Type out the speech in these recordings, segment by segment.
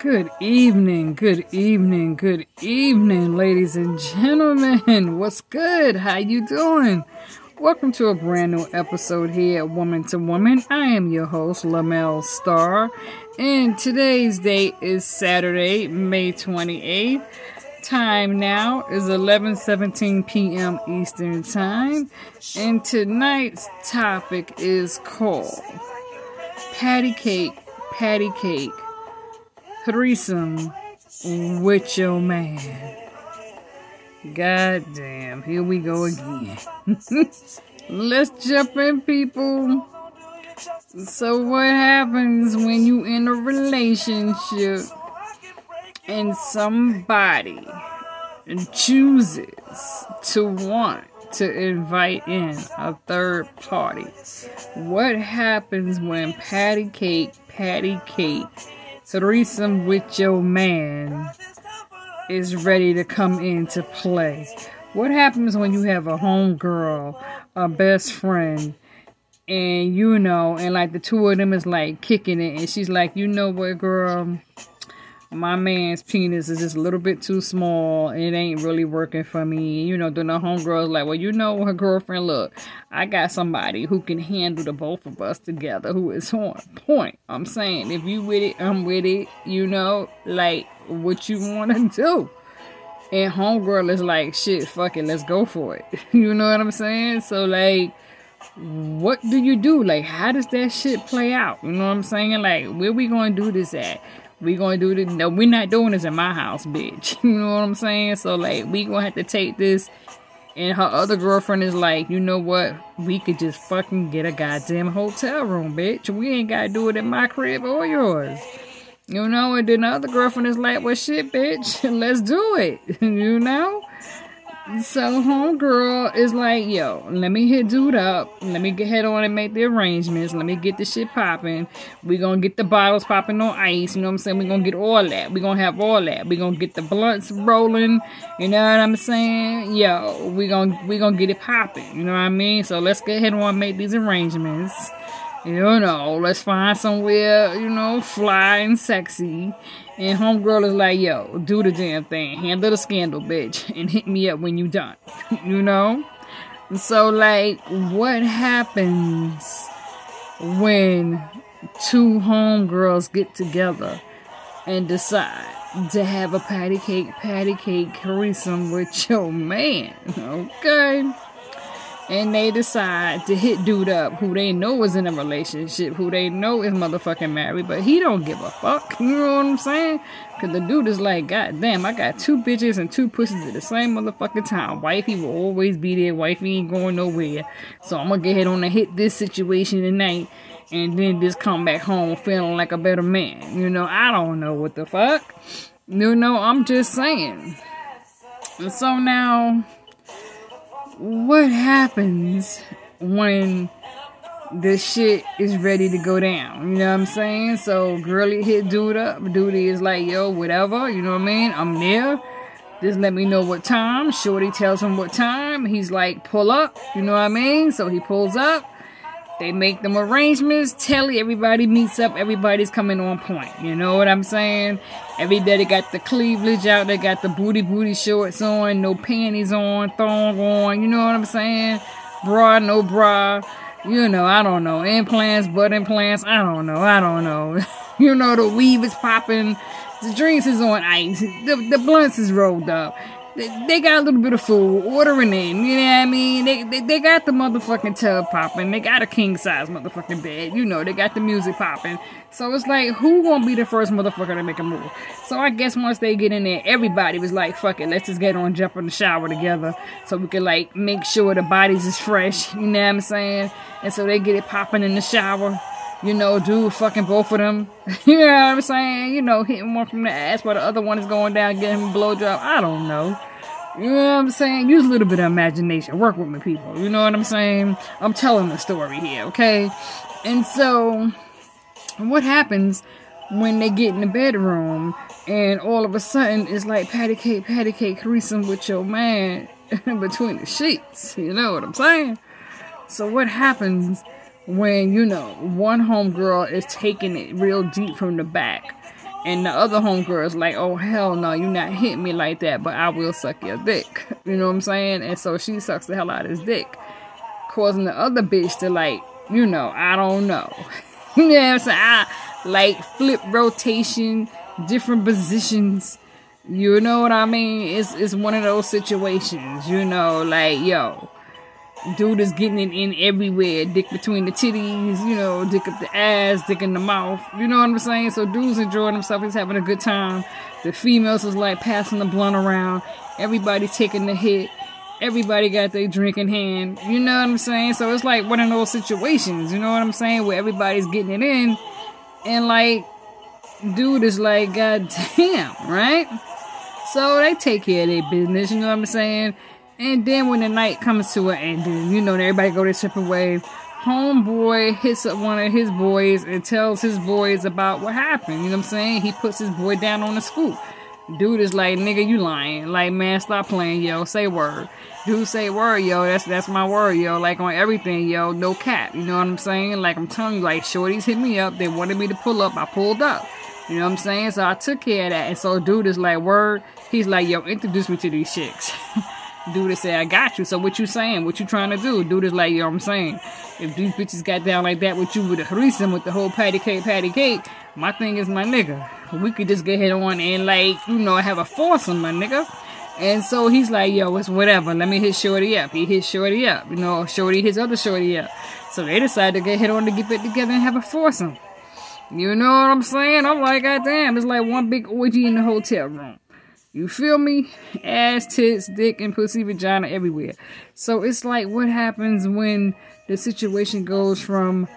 Good evening, good evening, good evening, ladies and gentlemen. What's good? How you doing? Welcome to a brand new episode here at Woman to Woman. I am your host, Lamell Star, and today's date is Saturday, May 28th. Time now is 11:17 p.m. Eastern Time, and tonight's topic is called Patty Cake, Patty Cake threesome with your man. God damn, here we go again. Let's jump in, people. So, what happens when you in a relationship and somebody chooses to want to invite in a third party? What happens when patty cake, patty cake threesome with your man is ready to come into play. What happens when you have a homegirl, a best friend, and you know, and like the two of them is like kicking it, and she's like, you know what, girl, my man's penis is just a little bit too small. It ain't really working for me. You know, then the homegirl's like, well, you know, her girlfriend, look, I got somebody who can handle the both of us together who is on point. I'm saying, if you with it, I'm with it. You know, like what you want to do. And homegirl is like, shit, fuck it, let's go for it. you know what I'm saying? So, like, what do you do? Like, how does that shit play out? You know what I'm saying? Like, where we to do this at? We gonna do this. No, we're not doing this in my house, bitch. You know what I'm saying? So like, we gonna have to take this. And her other girlfriend is like, you know what? We could just fucking get a goddamn hotel room, bitch. We ain't gotta do it in my crib or yours. You know, and then the other girlfriend is like, well, shit, bitch, let's do it. you know? So homegirl is like, yo, let me hit dude up. Let me get head on and make the arrangements. Let me get the shit popping. We gonna get the bottles popping on ice. You know what I'm saying? We gonna get all that. We gonna have all that. We gonna get the blunts rolling. You know what I'm saying? Yo, we gonna we gonna get it popping. You know what I mean? So let's get head on and make these arrangements. You know, let's find somewhere, you know, fly and sexy. And homegirl is like, yo, do the damn thing. Handle the scandal, bitch. And hit me up when you done. you know? So, like, what happens when two homegirls get together and decide to have a patty cake, patty cake threesome with your man? Okay? And they decide to hit dude up who they know is in a relationship, who they know is motherfucking married, but he don't give a fuck. You know what I'm saying? Cause the dude is like, God damn, I got two bitches and two pussies at the same motherfucking time. Wifey will always be there. Wifey ain't going nowhere. So I'm gonna get ahead on and hit this situation tonight and then just come back home feeling like a better man. You know, I don't know what the fuck. You know, I'm just saying. And so now what happens when the shit is ready to go down? You know what I'm saying? So girly hit dude up. Duty is like, yo, whatever. You know what I mean? I'm there. Just let me know what time. Shorty tells him what time. He's like, pull up. You know what I mean? So he pulls up. They make them arrangements. Telly, everybody meets up. Everybody's coming on point. You know what I'm saying? Everybody got the cleavage out. They got the booty booty shorts on. No panties on. Thong on. You know what I'm saying? Bra, no bra. You know, I don't know. Implants, butt implants. I don't know. I don't know. you know, the weave is popping. The drinks is on ice. The, the blunts is rolled up they, got a little bit of food ordering in. You know what I mean? They, they, they got the motherfucking tub popping. They got a king size motherfucking bed. You know, they got the music popping. So it's like, who gonna be the first motherfucker to make a move? So I guess once they get in there, everybody was like, fuck it, let's just get on, jump in the shower together so we can like make sure the bodies is fresh. You know what I'm saying? And so they get it popping in the shower you know, dude fucking both of them. you know what I'm saying? You know, hitting one from the ass while the other one is going down, getting a blowjob. I don't know. You know what I'm saying? Use a little bit of imagination. Work with me, people. You know what I'm saying? I'm telling the story here, okay? And so, what happens when they get in the bedroom and all of a sudden it's like patty cake, patty cake, threesome with your man between the sheets? You know what I'm saying? So, what happens when, you know, one homegirl is taking it real deep from the back And the other homegirl's like, oh hell no, you not hitting me like that, but I will suck your dick. You know what I'm saying? And so she sucks the hell out of his dick. Causing the other bitch to like, you know, I don't know. you know what I'm saying? I, like flip rotation, different positions. You know what I mean? It's it's one of those situations, you know, like yo, dude is getting it in everywhere, dick between the titties, you know, dick up the ass, dick in the mouth. You know what I'm saying? So dude's enjoying himself, he's having a good time. The females is like passing the blunt around, everybody taking the hit. Everybody got their drink in hand. You know what I'm saying? So it's like one of those situations, you know what I'm saying? Where everybody's getting it in and like, dude is like, God damn, right? So they take care of their business, you know what I'm saying? And then when the night comes to an ending, you know, everybody go their separate way. Homeboy hits up one of his boys and tells his boys about what happened. You know what I'm saying? He puts his boy down on the scoop. Dude is like, nigga, you lying. Like, man, stop playing, yo. Say word. Dude say word, yo. That's that's my word, yo. Like on everything, yo. No cap. You know what I'm saying? Like I'm telling you, like shorties hit me up. They wanted me to pull up. I pulled up. You know what I'm saying? So I took care of that. And so dude is like, word. He's like, yo, introduce me to these chicks. dude say, I got you. So what you saying? What you trying to do? Dude is like, yo, I'm saying, if these bitches got down like that with you with a threesome with the whole patty cake, patty cake, my thing is my nigga. We could just get hit on and like, you know, have a foursome, my nigga. And so he's like, yo, it's whatever. Let me hit Shorty up. He hit Shorty up. You know, Shorty hits other Shorty up. So they decided to get hit on to get back together and have a foursome. You know what I'm saying? I'm like, God damn, it's like one big orgy in the hotel room. You feel me? Ass, tits, dick, and pussy, vagina everywhere. So it's like what happens when the situation goes from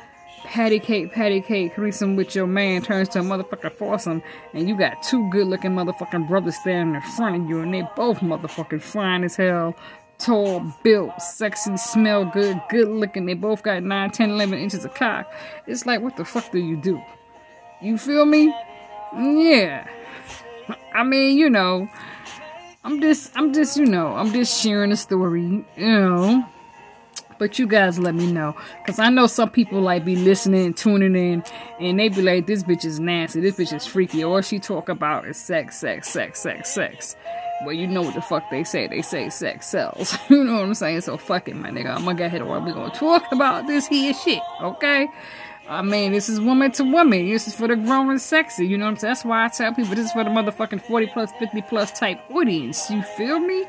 patty cake, patty cake threesome with your man turns to a motherfucking foursome, and you got two good looking motherfucking brothers standing in front of you, and they both motherfucking fine as hell, tall, built, sexy, smell good, good looking. They both got 9, 10, 11 inches of cock. It's like, what the fuck do you do? You feel me? Yeah. I mean, you know, I'm just, I'm just, you know, I'm just sharing a story, you know. But you guys let me know. Because I know some people like be listening, tuning in, and they be like, this bitch is nasty, this bitch is freaky. All she talk about is sex, sex, sex, sex, sex. Well, you know what the fuck they say. They say sex sells. you know what I'm saying? So fuck it, my nigga. I'm gonna get of what we gonna talk about this here shit, okay? I mean, this is woman to woman. This is for the grown and sexy. You know what I'm saying? That's why I tell people this is for the motherfucking 40 plus, 50 plus type audience. You feel me?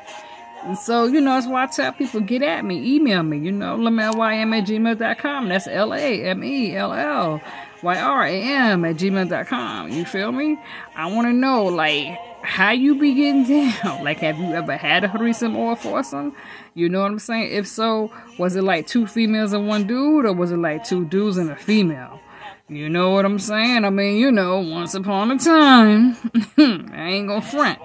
And so, you know, that's why I tell people get at me, email me, you know, lamellym at gmail.com. That's L A M E L L Y R A M at gmail.com. You feel me? I want to know, like, how you be getting down. Like, have you ever had a threesome or a foursome? You know what I'm saying? If so, was it like two females and one dude, or was it like two dudes and a female? You know what I'm saying? I mean, you know, once upon a time, I ain't gonna front.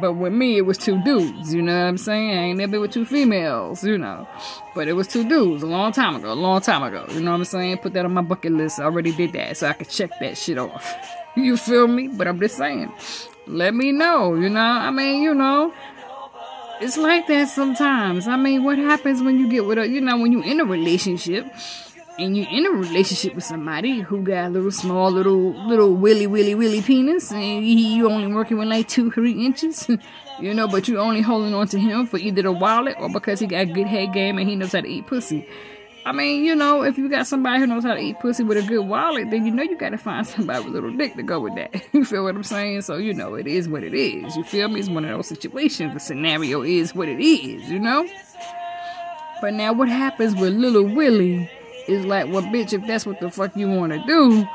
But with me, it was two dudes, you know what I'm saying? I ain't never been with two females, you know. But it was two dudes a long time ago, a long time ago. You know what I'm saying? Put that on my bucket list. I already did that, so I could check that shit off. you feel me? But I'm just saying, let me know, you know? I mean, you know, it's like that sometimes. I mean, what happens when you get with a, you know, when you're in a relationship and you're in a relationship with somebody who got a little small, little, little willy, willy, willy penis, and you only working with like two, three inches, you know, but you only holding on to him for either the wallet or because he got good head game and he knows how to eat pussy. I mean, you know, if you got somebody who knows how to eat pussy with a good wallet, then you know you gotta find somebody with a little dick to go with that. You feel what I'm saying? So, you know, it is what it is. You feel me? It's one of those situations. The scenario is what it is, you know? But now what happens with little Willie is like, well, bitch, if that's what the fuck you want to do,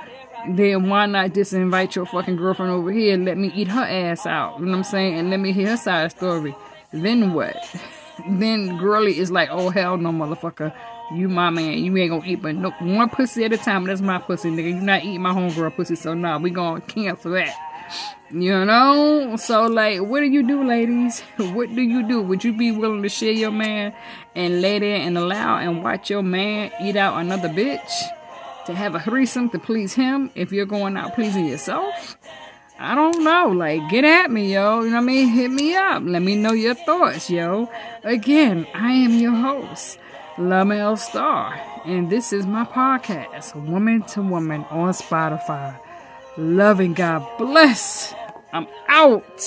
then why not just invite your fucking girlfriend over here and let me eat her ass out? You know what I'm saying? And let me hear her side story. Then what? then girly is like, oh hell no, motherfucker. You my man. You ain't gonna eat but no one pussy at a time. That's my pussy, nigga. You not eating my homegirl pussy, so nah, we gonna cancel that. You know? So like what do you do, ladies? What do you do? Would you be willing to share your man and lay there and allow and watch your man eat out another bitch? To have a threesome to please him if you're going out pleasing yourself? I don't know. Like, get at me, yo. You know what I mean? Hit me up. Let me know your thoughts, yo. Again, I am your host, Lamell Star, and this is my podcast, Woman to Woman, on Spotify. Loving God bless. I'm out.